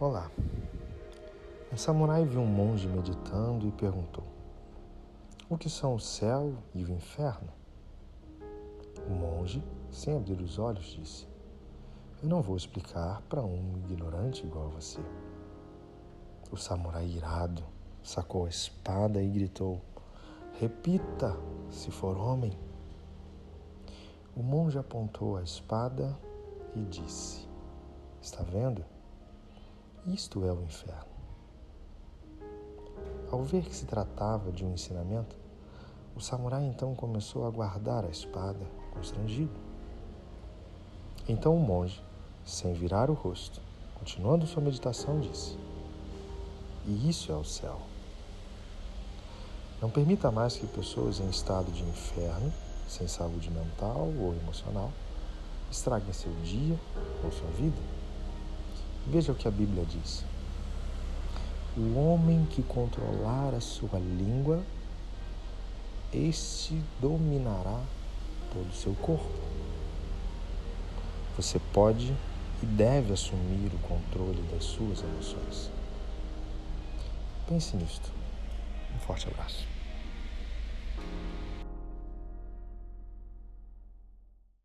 Olá. Um samurai viu um monge meditando e perguntou: O que são o céu e o inferno? O monge, sem abrir os olhos, disse: Eu não vou explicar para um ignorante igual a você. O samurai, irado, sacou a espada e gritou: Repita, se for homem. O monge apontou a espada e disse: Está vendo? Isto é o inferno. Ao ver que se tratava de um ensinamento, o samurai então começou a guardar a espada, constrangido. Então o monge, sem virar o rosto, continuando sua meditação, disse: E isso é o céu. Não permita mais que pessoas em estado de inferno, sem saúde mental ou emocional, estraguem seu dia ou sua vida. Veja o que a Bíblia diz. O homem que controlar a sua língua, este dominará todo o seu corpo. Você pode e deve assumir o controle das suas emoções. Pense nisto. Um forte abraço.